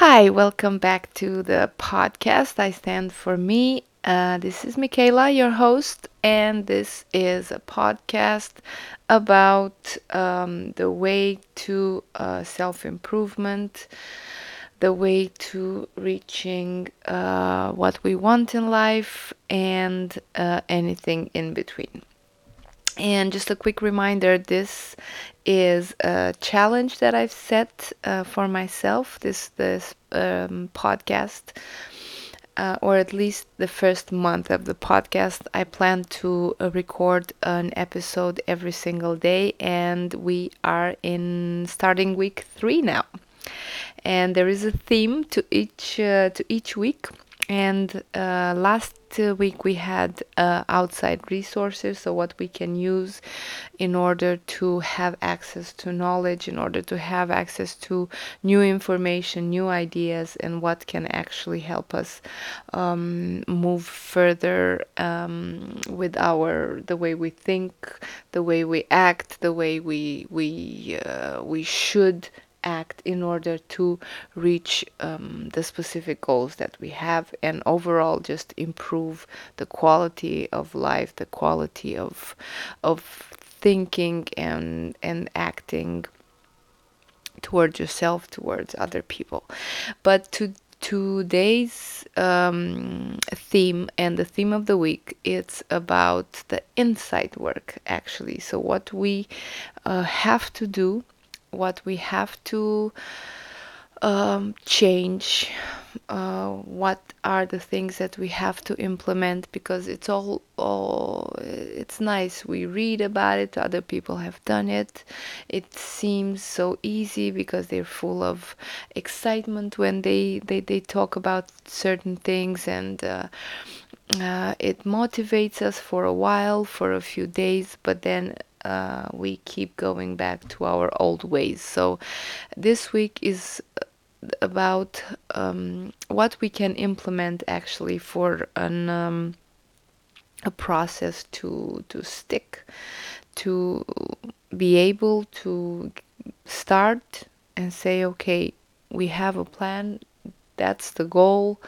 Hi, welcome back to the podcast. I stand for me. Uh, this is Michaela, your host, and this is a podcast about um, the way to uh, self improvement, the way to reaching uh, what we want in life, and uh, anything in between. And just a quick reminder this is a challenge that I've set uh, for myself, this, this um, podcast, uh, or at least the first month of the podcast. I plan to uh, record an episode every single day, and we are in starting week three now. And there is a theme to each uh, to each week and uh, last week we had uh, outside resources, so what we can use in order to have access to knowledge, in order to have access to new information, new ideas, and what can actually help us um, move further um, with our the way we think, the way we act, the way we we uh, we should act in order to reach um, the specific goals that we have and overall just improve the quality of life the quality of of thinking and and acting towards yourself towards other people. But to today's um, theme and the theme of the week it's about the inside work actually. So what we uh, have to do what we have to um, change, uh, what are the things that we have to implement because it's all, all it's nice. We read about it other people have done it. It seems so easy because they're full of excitement when they they, they talk about certain things and uh, uh, it motivates us for a while for a few days but then uh, we keep going back to our old ways. So this week is about um, what we can implement actually for an um, a process to to stick, to be able to start and say, okay, we have a plan. That's the goal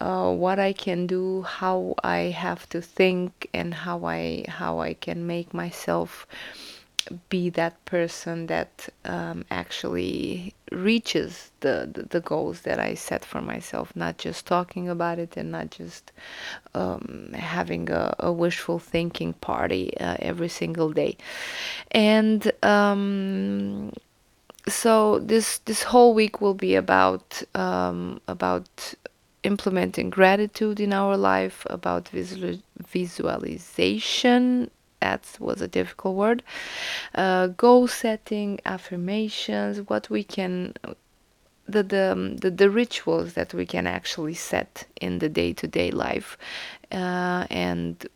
uh, what I can do, how I have to think, and how I how I can make myself be that person that um, actually reaches the, the, the goals that I set for myself. Not just talking about it and not just um, having a, a, wishful thinking party uh, every single day. And um, so this this whole week will be about um, about implementing gratitude in our life, about visual, visualization. That was a difficult word. Uh, goal setting, affirmations, what we can, the, the, the, the rituals that we can actually set in the day to day life, uh, and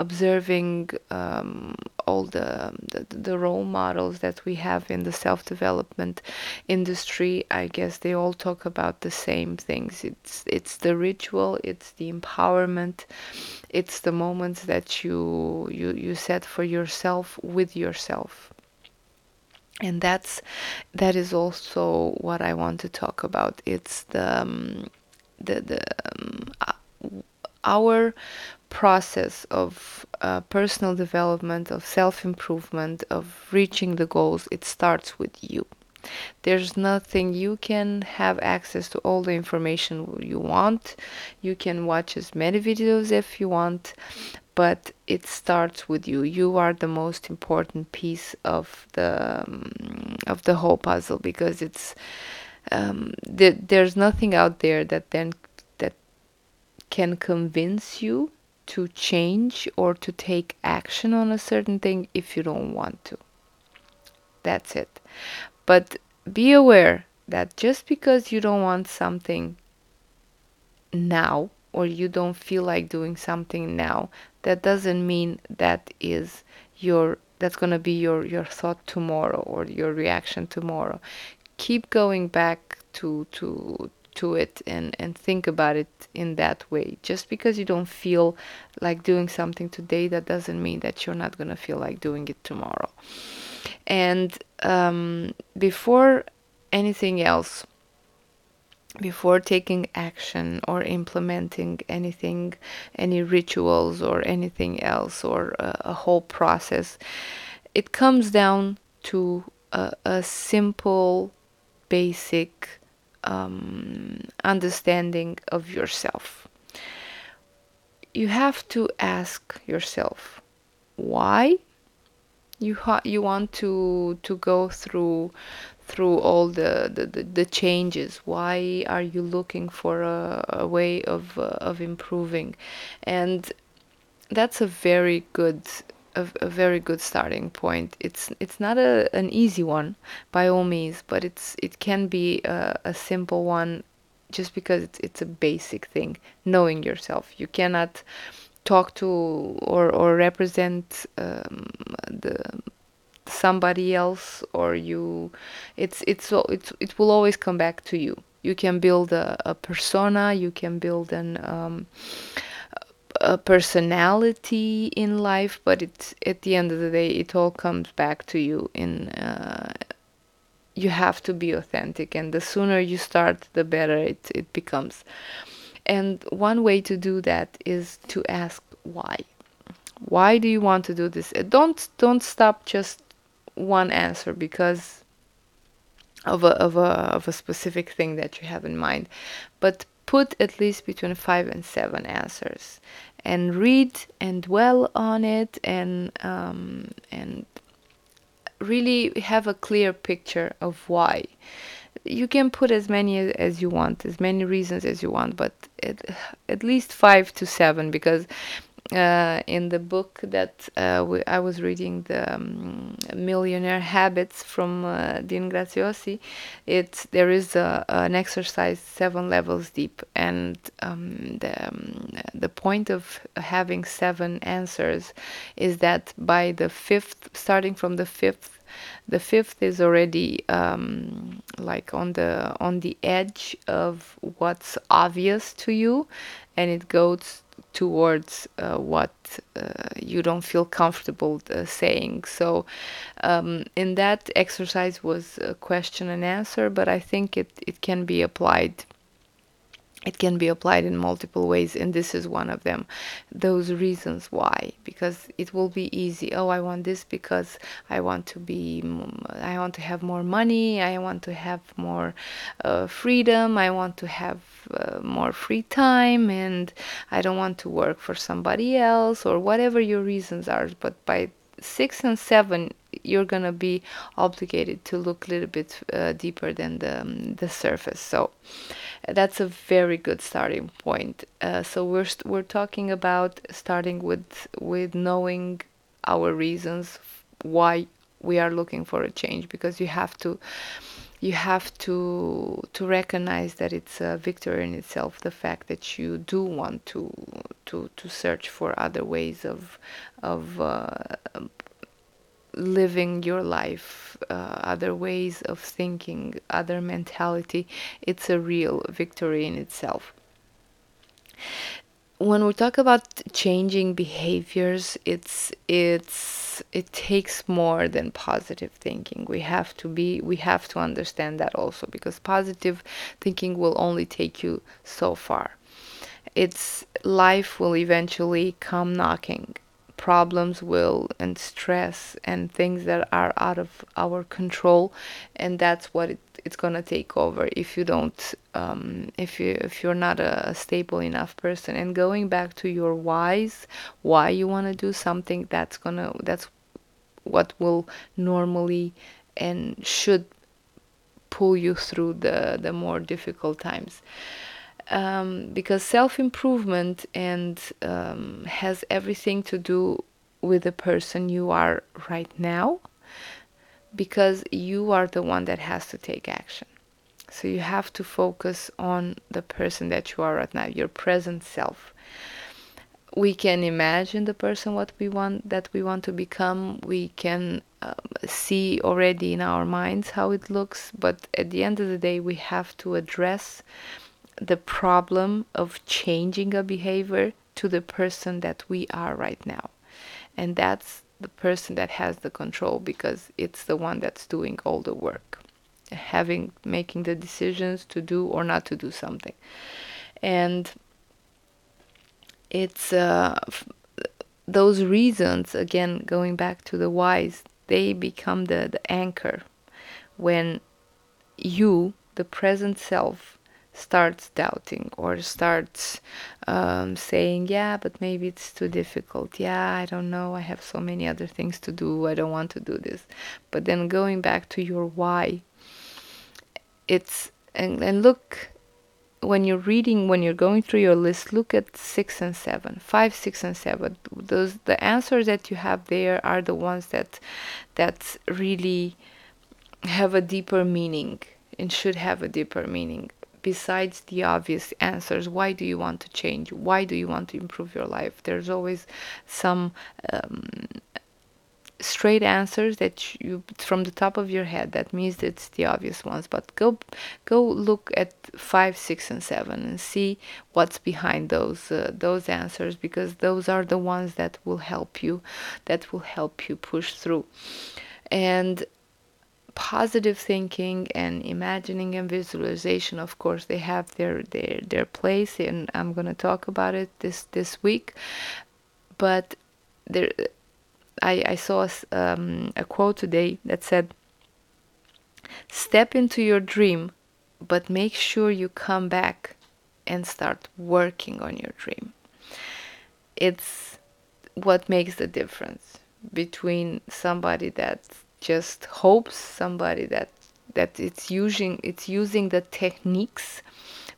observing um, all the, the, the role models that we have in the self development industry, I guess they all talk about the same things. It's it's the ritual, it's the empowerment, it's the moments that you you you set for yourself with yourself. And that's that is also what I want to talk about. It's the um, the the um, our process of uh, personal development, of self improvement, of reaching the goals, it starts with you. There's nothing you can have access to all the information you want. You can watch as many videos if you want, but it starts with you. You are the most important piece of the um, of the whole puzzle because it's um, th- there's nothing out there that then that can convince you to change or to take action on a certain thing if you don't want to. That's it. But be aware that just because you don't want something now or you don't feel like doing something now, that doesn't mean that is your that's going to be your your thought tomorrow or your reaction tomorrow. Keep going back to to to it and, and think about it in that way. Just because you don't feel like doing something today, that doesn't mean that you're not going to feel like doing it tomorrow. And um, before anything else, before taking action or implementing anything, any rituals or anything else, or a, a whole process, it comes down to a, a simple, basic um, understanding of yourself. You have to ask yourself why you ha- you want to to go through through all the, the, the, the changes why are you looking for a, a way of uh, of improving and that's a very good a, a very good starting point. It's it's not a, an easy one by all means but it's it can be a, a simple one just because it's, it's a basic thing knowing yourself. You cannot talk to or or represent um, the somebody else or you it's it's it's it will always come back to you. You can build a, a persona you can build an um, a personality in life but it's at the end of the day it all comes back to you in uh, you have to be authentic and the sooner you start the better it, it becomes. And one way to do that is to ask why. Why do you want to do this? Don't don't stop just one answer because of a, of a of a specific thing that you have in mind but put at least between five and seven answers and read and dwell on it and um, and really have a clear picture of why. You can put as many as you want as many reasons as you want but at, at least five to seven because uh, in the book that uh, we, I was reading, the um, Millionaire Habits from uh, Dean Graziosi, it's there is a, an exercise seven levels deep, and um, the um, the point of having seven answers is that by the fifth, starting from the fifth the fifth is already um, like on the on the edge of what's obvious to you and it goes towards uh, what uh, you don't feel comfortable uh, saying. So, um, in that exercise was a question and answer, but I think it, it can be applied it can be applied in multiple ways and this is one of them. Those reasons why because it will be easy. Oh i want this because i want to be i want to have more money i want to have more uh, freedom i want to have uh, more free time and i don't want to work for somebody else or whatever your reasons are. But by six and seven you're gonna be obligated to look a little bit uh, deeper than the, um, the surface so that's a very good starting point. Uh, so we're st- we're talking about starting with with knowing our reasons why we are looking for a change because you have to you have to to recognize that it's a victory in itself the fact that you do want to to to search for other ways of of uh, living your life, uh, other ways of thinking, other mentality, it's a real victory in itself. When we talk about changing behaviors, it's it's it takes more than positive thinking. We have to be we have to understand that also because positive thinking will only take you so far. It's life will eventually come knocking problems will and stress and things that are out of our control and that's what it, it's to take over if you don't um, if you if you're not a stable enough person. And going back to your whys why you want to do something that's gonna that's what will normally and should pull you through the the more difficult times um, because self improvement and um, has everything to do with the person you are right now because you are the one that has to take action. So you have to focus on the person that you are right now, your present self. We can imagine the person what we want that we want to become. We can um, see already in our minds how it looks, but at the end of the day, we have to address the problem of changing a behavior to the person that we are right now. And that's the person that has the control because it's the one that's doing all the work. having making the decisions to do or not to do something and it's uh, those reasons again going back to the whys they become the, the anchor when you the present self starts doubting or starts um, saying yeah but maybe it's too difficult. Yeah i don't know. I have so many other things to do. I don't want to do this. But then going back to your why it's and, and look when you're reading when you're going through your list look at six and seven five six and seven. Those the answers that you have there are the ones that that really have a deeper meaning and should have a deeper meaning besides the obvious answers why do you want to change? Why do you want to improve your life? There's always some um, straight answers that you from the top of your head. That means it's the obvious ones. But go go look at 5 6 and 7 and see what's behind those uh, those answers because those are the ones that will help you that will help you push through. And positive thinking and imagining and visualization of course they have their their their place and I'm going to talk about it this this week but there I, I saw um, a quote today that said, Step into your dream, but make sure you come back and start working on your dream. It's what makes the difference between somebody that just hopes, somebody that that it's using it's using the techniques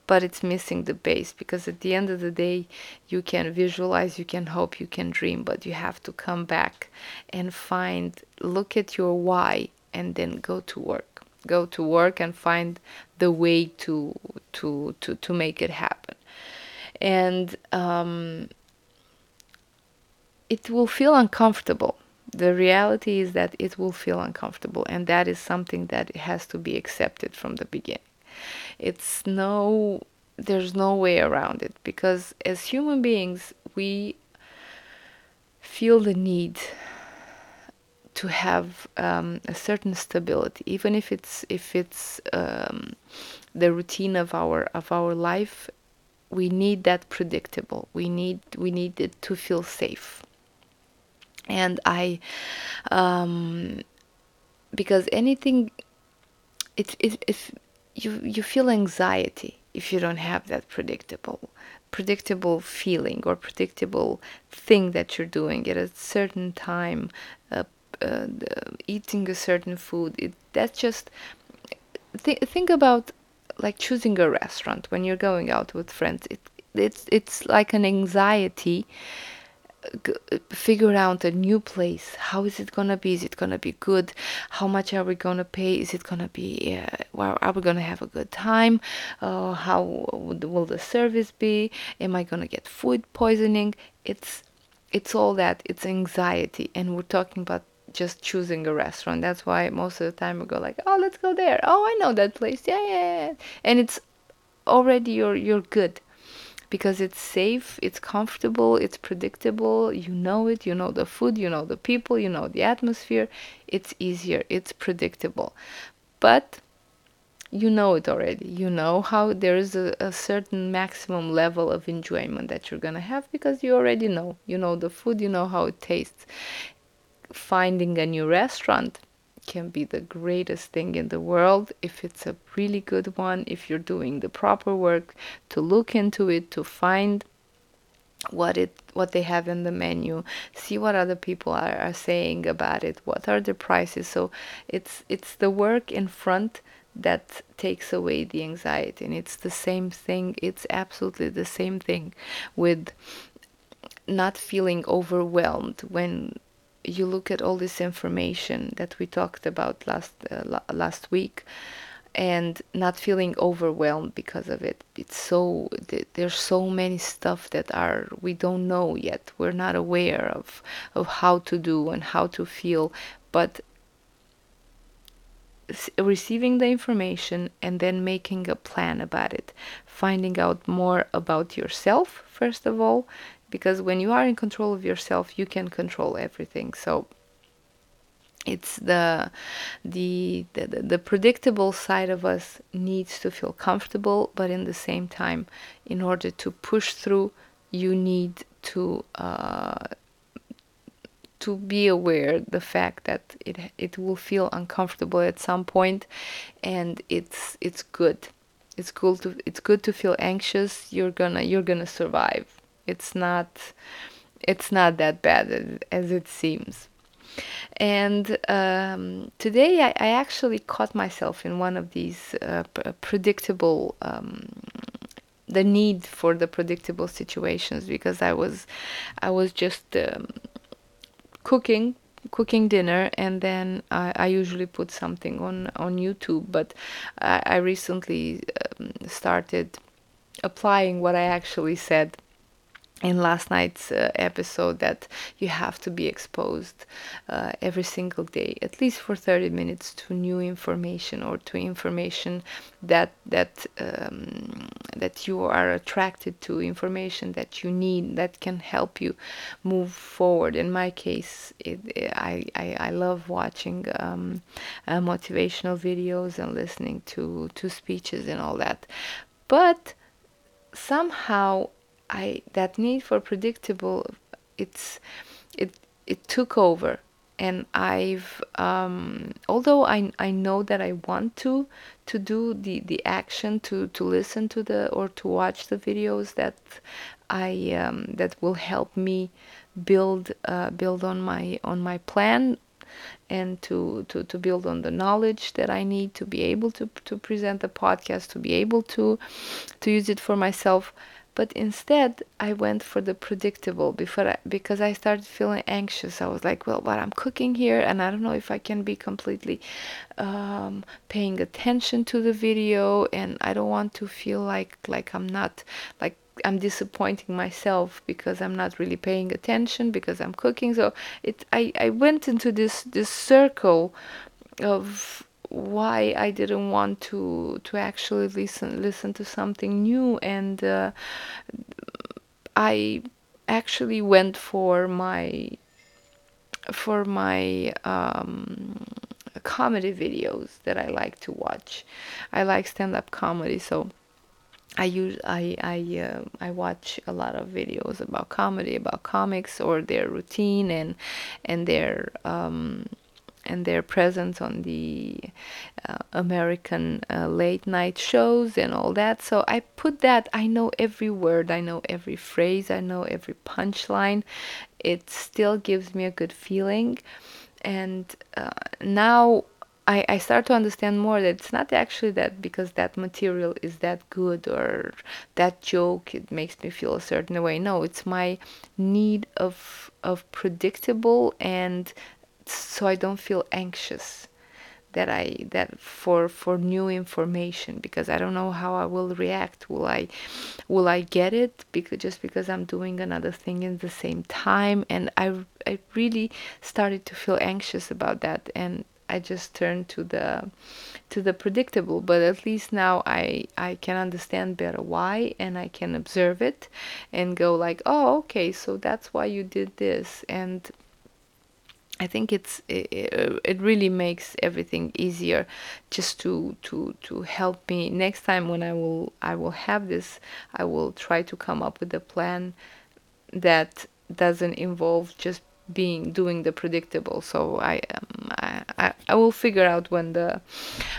but it's missing the base because at the end of the day you can visualize you can hope you can dream but you have to come back and find look at your why and then go to work. Go to work and find the way to to to, to make it happen. And um, it will feel uncomfortable the reality is that it will feel uncomfortable and that is something that has to be accepted from the beginning. It's no there's no way around it because as human beings we feel the need to have um, a certain stability even if it's if it's um, the routine of our of our life we need that predictable. We need we need it to feel safe and i um, because anything it, it, if you you feel anxiety if you don't have that predictable predictable feeling or predictable thing that you're doing at a certain time uh, uh, eating a certain food it, that's just th- think about like choosing a restaurant when you're going out with friends. It, it's it's like an anxiety figure out a new place. How is it gonna be? Is it gonna be good? How much are we gonna pay? Is it gonna be uh, well, are we gonna have a good time? Uh, how will the service be? Am i gonna get food poisoning? It's it's all that. It's anxiety. And we're talking about just choosing a restaurant. That's why most of the time we go like oh let's go there. Oh i know that place. Yeah yeah, yeah. and it's already you're you're good because it's safe, it's comfortable, it's predictable, you know it, you know the food, you know the people, you know the atmosphere. It's easier, it's predictable. But you know it already. You know how there is a, a certain maximum level of enjoyment that you're to have because you already know. You know the food, you know how it tastes. Finding a new restaurant can be the greatest thing in the world. If it's a really good one, if you're doing the proper work to look into it, to find what it what they have in the menu see what other people are, are saying about it what are the prices. So it's it's the work in front that takes away the anxiety. And it's the same thing it's absolutely the same thing with not feeling overwhelmed when you look at all this information that we talked about last uh, last week and not feeling overwhelmed because of it. It's so there's so many stuff that are we don't know yet. We're not aware of of how to do and how to feel but receiving the information and then making a plan about it. Finding out more about yourself first of all because when you are in control of yourself you can control everything. So it's the, the the the predictable side of us needs to feel comfortable but in the same time in order to push through you need to uh, to be aware the fact that it it will feel uncomfortable at some point and it's it's good. It's cool to it's good to feel anxious. You're gonna you're gonna survive it's not it's not that bad as, it seems. And um, today I, I, actually caught myself in one of these uh, predictable, um, the need for the predictable situations because I was, I was just um, cooking cooking dinner and then I, I, usually put something on on YouTube but I, I recently um, started applying what I actually said in last night's uh, episode that you have to be exposed uh, every single day at least for 30 minutes to new information or to information that that um, that you are attracted to information that you need that can help you move forward. In my case it, I, I, I love watching um, uh, motivational videos and listening to to speeches and all that. But somehow I that need for predictable it's it it took over. And I've um, although I, I know that I want to to do the, the action to, to listen to the or to watch the videos that I um, that will help me build uh, build on my on my plan and to, to, to build on the knowledge that I need to be able to, to present the podcast to be able to to use it for myself but instead i went for the predictable before I, because i started feeling anxious. I was like well but i'm cooking here and i don't know if i can be completely um, paying attention to the video and i don't want to feel like like i'm not like i'm disappointing myself because i'm not really paying attention because i'm cooking. So it i, I went into this this circle of why I didn't want to to actually listen listen to something new and uh, I actually went for my for my um, comedy videos that I like to watch. I like stand-up comedy, so I use I I uh, I watch a lot of videos about comedy, about comics or their routine and and their um, and their presence on the uh, American uh, late night shows and all that. So I put that, I know every word, I know every phrase, I know every punchline. It still gives me a good feeling. And uh, now I, I start to understand more that it's not actually that because that material is that good or that joke it makes me feel a certain way. No, it's my need of of predictable and so I don't feel anxious that I that for for new information because I don't know how I will react. Will I will I get it because just because I'm doing another thing in the same time? And I I really started to feel anxious about that and I just turned to the to the predictable. But at least now I I can understand better why and I can observe it and go like oh okay so that's why you did this. And I think it's it, it really makes everything easier just to to to help me. Next time when I will I will have this I will try to come up with a plan that doesn't involve just being doing the predictable. So I, um, I I will figure out when the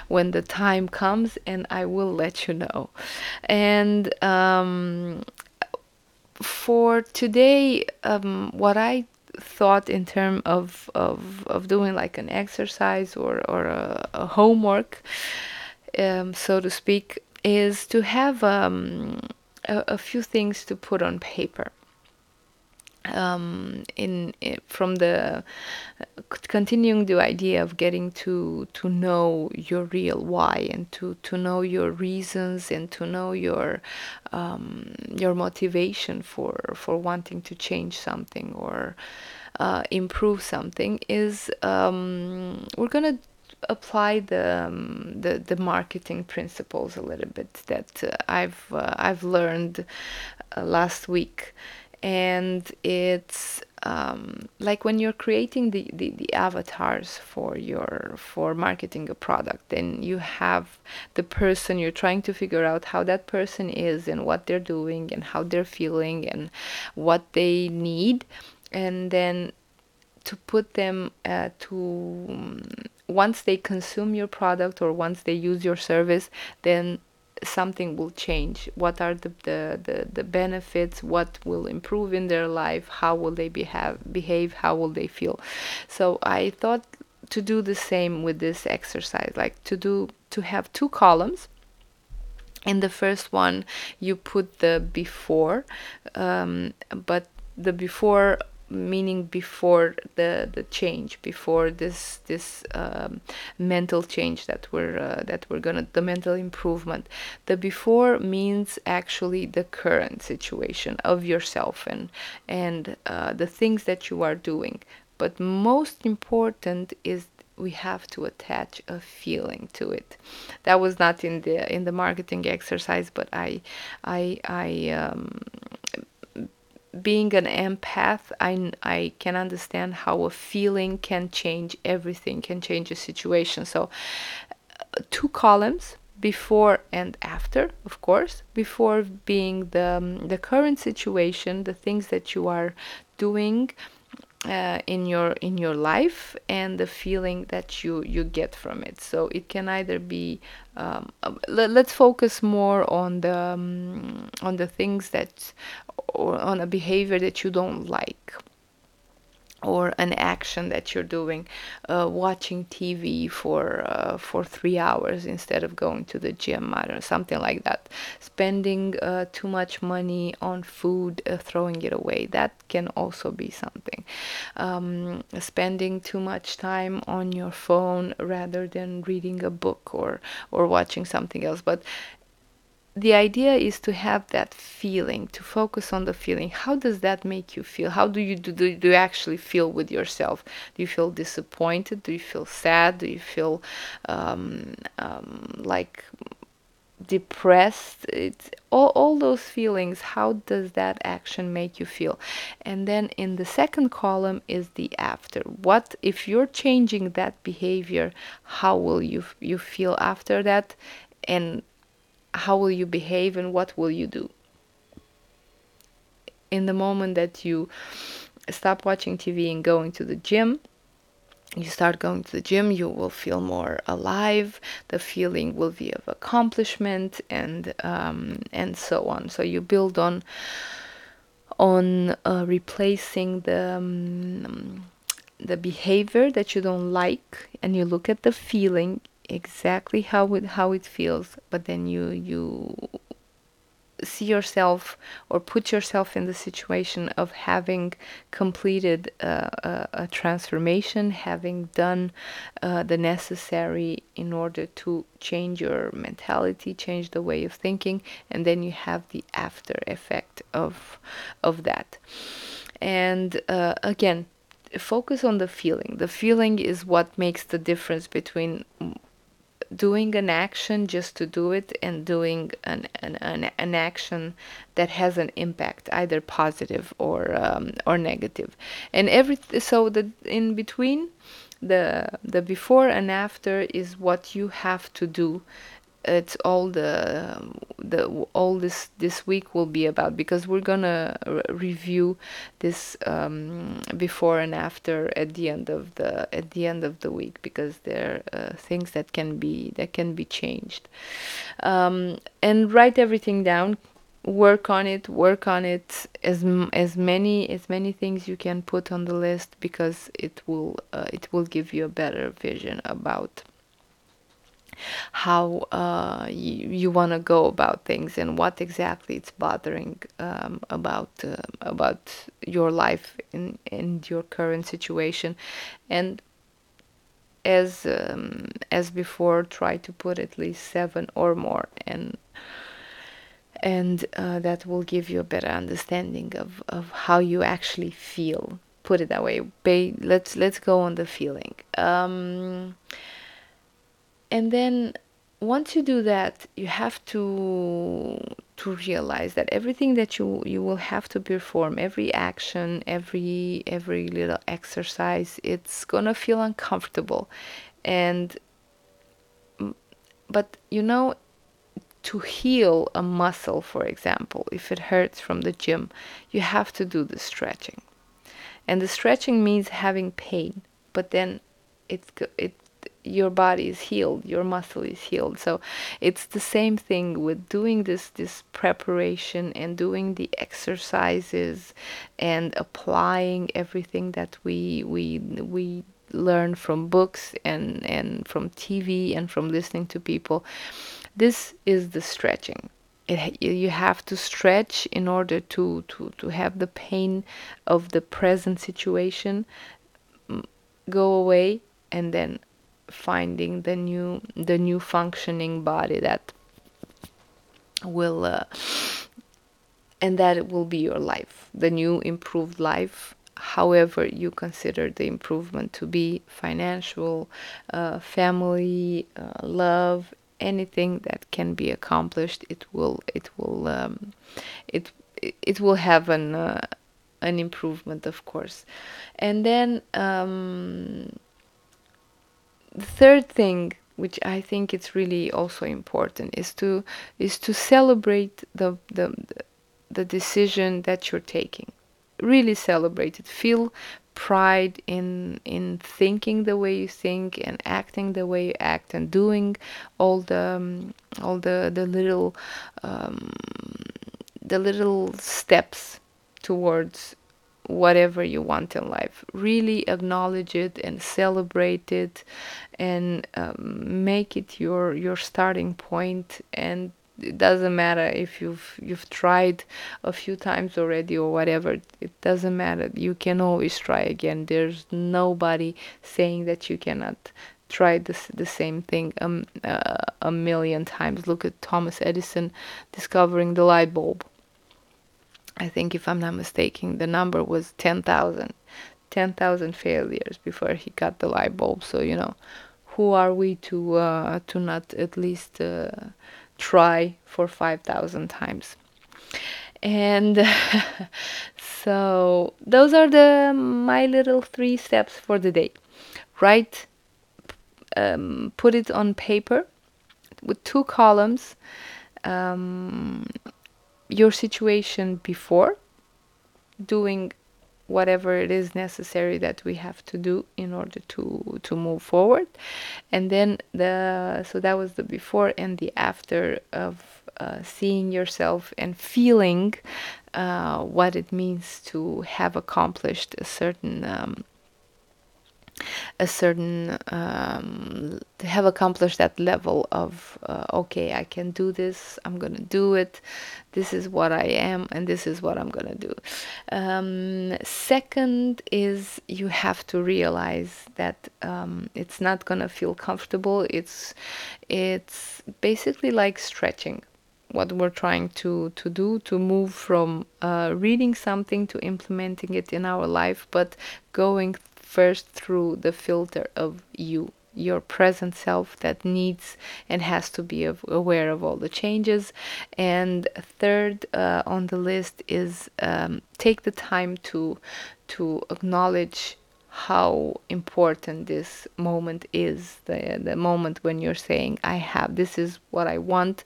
when the time comes and I will let you know. And um, for today um, what I thought in terms of, of, of doing like an exercise or, or a, a homework, um, so to speak, is to have um, a, a, few things to put on paper. Um, in, in, from the uh, continuing the idea of getting to to know your real why and to to know your reasons and to know your um, your motivation for for wanting to change something or uh, improve something is um, we're gonna apply the, um, the the marketing principles a little bit that uh, I've uh, I've learned uh, last week, and it's um, like when you're creating the, the, the avatars for your for marketing a product then you have the person you're trying to figure out how that person is and what they're doing and how they're feeling and what they need. And then to put them uh, to um, once they consume your product or once they use your service then something will change. What are the, the, the, the, benefits? What will improve in their life? How will they behave behave? How will they feel? So i thought to do the same with this exercise like to do to have two columns. In the first one you put the before um, but the before meaning before the the change before this this um, mental change that we're uh, that we're gonna the mental improvement. The before means actually the current situation of yourself and and uh, the things that you are doing. But most important is we have to attach a feeling to it. That was not in the in the marketing exercise but i i i um, being an empath, I, I can understand how a feeling can change everything, can change a situation. So, uh, two columns before and after, of course. Before being the, um, the current situation, the things that you are doing uh, in your in your life and the feeling that you you get from it. So it can either be um, uh, let, us focus more on the um, on the things that or on a behavior that you don't like or an action that you're doing, uh, watching TV for uh, for three hours instead of going to the gym or something like that, spending uh, too much money on food, uh, throwing it away. That can also be something. Um, spending too much time on your phone rather than reading a book or or watching something else. But the idea is to have that feeling to focus on the feeling. How does that make you feel? How do you do, do, do you actually feel with yourself? Do you feel disappointed? Do you feel sad? Do you feel um, um, like depressed? It's all, all those feelings how does that action make you feel? And then in the second column is the after. What if you're changing that behavior how will you you feel after that? And how will you behave and what will you do? In the moment that you stop watching tv and going to the gym you start going to the gym you will feel more alive the feeling will be of accomplishment and um, and so on. So you build on on uh, replacing the um, the behavior that you don't like and you look at the feeling exactly how it how it feels but then you you see yourself or put yourself in the situation of having completed uh, a, a, transformation, having done uh, the necessary in order to change your mentality, change the way of thinking, and then you have the after effect of of that. And uh, again, focus on the feeling. The feeling is what makes the difference between doing an action just to do it and doing an, an, an, an action that has an impact either positive or um, or negative. And every so the in between the the before and after is what you have to do it's all the the all this this week will be about because we're gonna review this um, before and after at the end of the at the end of the week because there are uh, things that can be that can be changed. Um, and write everything down work on it work on it as as many as many things you can put on the list because it will uh, it will give you a better vision about how uh, you, you want to go about things and what exactly it's bothering um, about uh, about your life in in your current situation. And as um, as before try to put at least seven or more and and uh, that will give you a better understanding of, of how you actually feel. Put it that way. Let's let's go on the feeling. Um, and then once you do that, you have to to realize that everything that you you will have to perform, every action, every every little exercise, it's gonna feel uncomfortable, and but you know to heal a muscle, for example, if it hurts from the gym, you have to do the stretching. And the stretching means having pain, but then it's it your body is healed, your muscle is healed. So it's the same thing with doing this this preparation and doing the exercises and applying everything that we we we learn from books and and from TV and from listening to people. This is the stretching. It, you have to stretch in order to, to, to have the pain of the present situation mm, go away and then finding the new the new functioning body that will uh, and that will be your life the new improved life. However you consider the improvement to be financial uh, family uh, love anything that can be accomplished it will it will um, it it will have an uh, an improvement of course. And then um, the third thing which I think it's really also important is to is to celebrate the the the decision that you're taking. Really celebrate it. Feel pride in in thinking the way you think and acting the way you act and doing all the um, all the the little um, the little steps towards whatever you want in life. Really acknowledge it and celebrate it, and um, make it your your starting point. And it doesn't matter if you've you've tried a few times already or whatever. It doesn't matter. You can always try again. There's nobody saying that you cannot try this, the same thing um, uh, a million times. Look at Thomas Edison discovering the light bulb I think, if I'm not mistaken, the number was 10,000. 10,000 failures before he got the light bulb. So, you know, who are we to, uh, to not at least uh, try for 5,000 times? And so those are the my little three steps for the day. Write, um, put it on paper with two columns. Um, your situation before doing whatever it is necessary that we have to do in order to to move forward. And then the so that was the before and the after of uh, seeing yourself and feeling uh, what it means to have accomplished a certain um, a certain um, have accomplished that level of uh, okay i can do this i'm gonna do it this is what i am and this is what i'm gonna do. Um, second is you have to realize that um, it's not gonna feel comfortable. It's it's basically like stretching what we're trying to to do to move from uh, reading something to implementing it in our life but going first through the filter of you your present self that needs and has to be aware of all the changes. And third uh, on the list is um, take the time to to acknowledge how important this moment is the the moment when you're saying I have this is what I want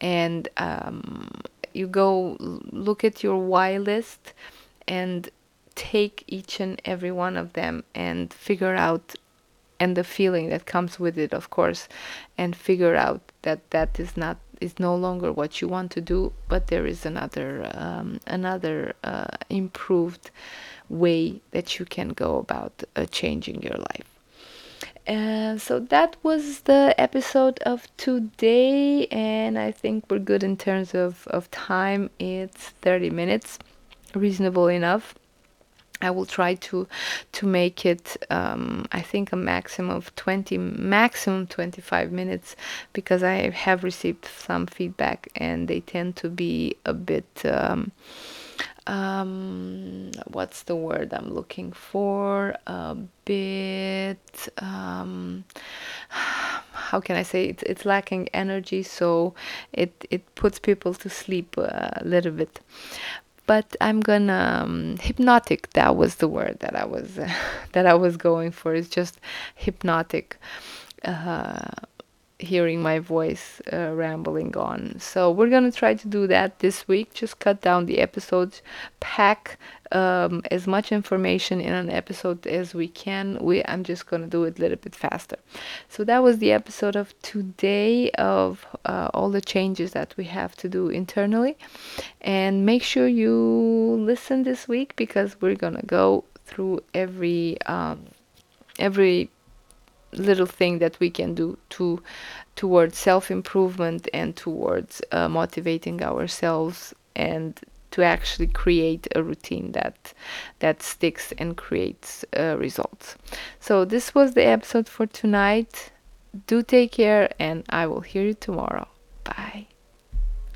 and um, you go look at your why list and take each and every one of them and figure out and the feeling that comes with it of course and figure out that that is not is no longer what you want to do but there is another um, another uh, improved way that you can go about uh, changing your life. And so that was the episode of today and i think we're good in terms of, of time. It's 30 minutes. Reasonable enough I will try to to make it um, I think a maximum of 20 maximum 25 minutes because I have received some feedback and they tend to be a bit um, um, what's the word I'm looking for? A bit, um, how can I say it? It's lacking energy, so it it puts people to sleep a little bit. But I'm gonna um, hypnotic. That was the word that I was that I was going for. It's just hypnotic. Uh, hearing my voice uh, rambling on. So we're gonna try to do that this week. Just cut down the episodes, pack um, as much information in an episode as we can. We I'm just gonna do it a little bit faster. So that was the episode of today of uh, all the changes that we have to do internally, and make sure you listen this week because we're gonna go through every um, every little thing that we can do to towards self improvement and towards uh, motivating ourselves and to actually create a routine that that sticks and creates uh, results. So this was the episode for tonight. Do take care and I will hear you tomorrow. Bye.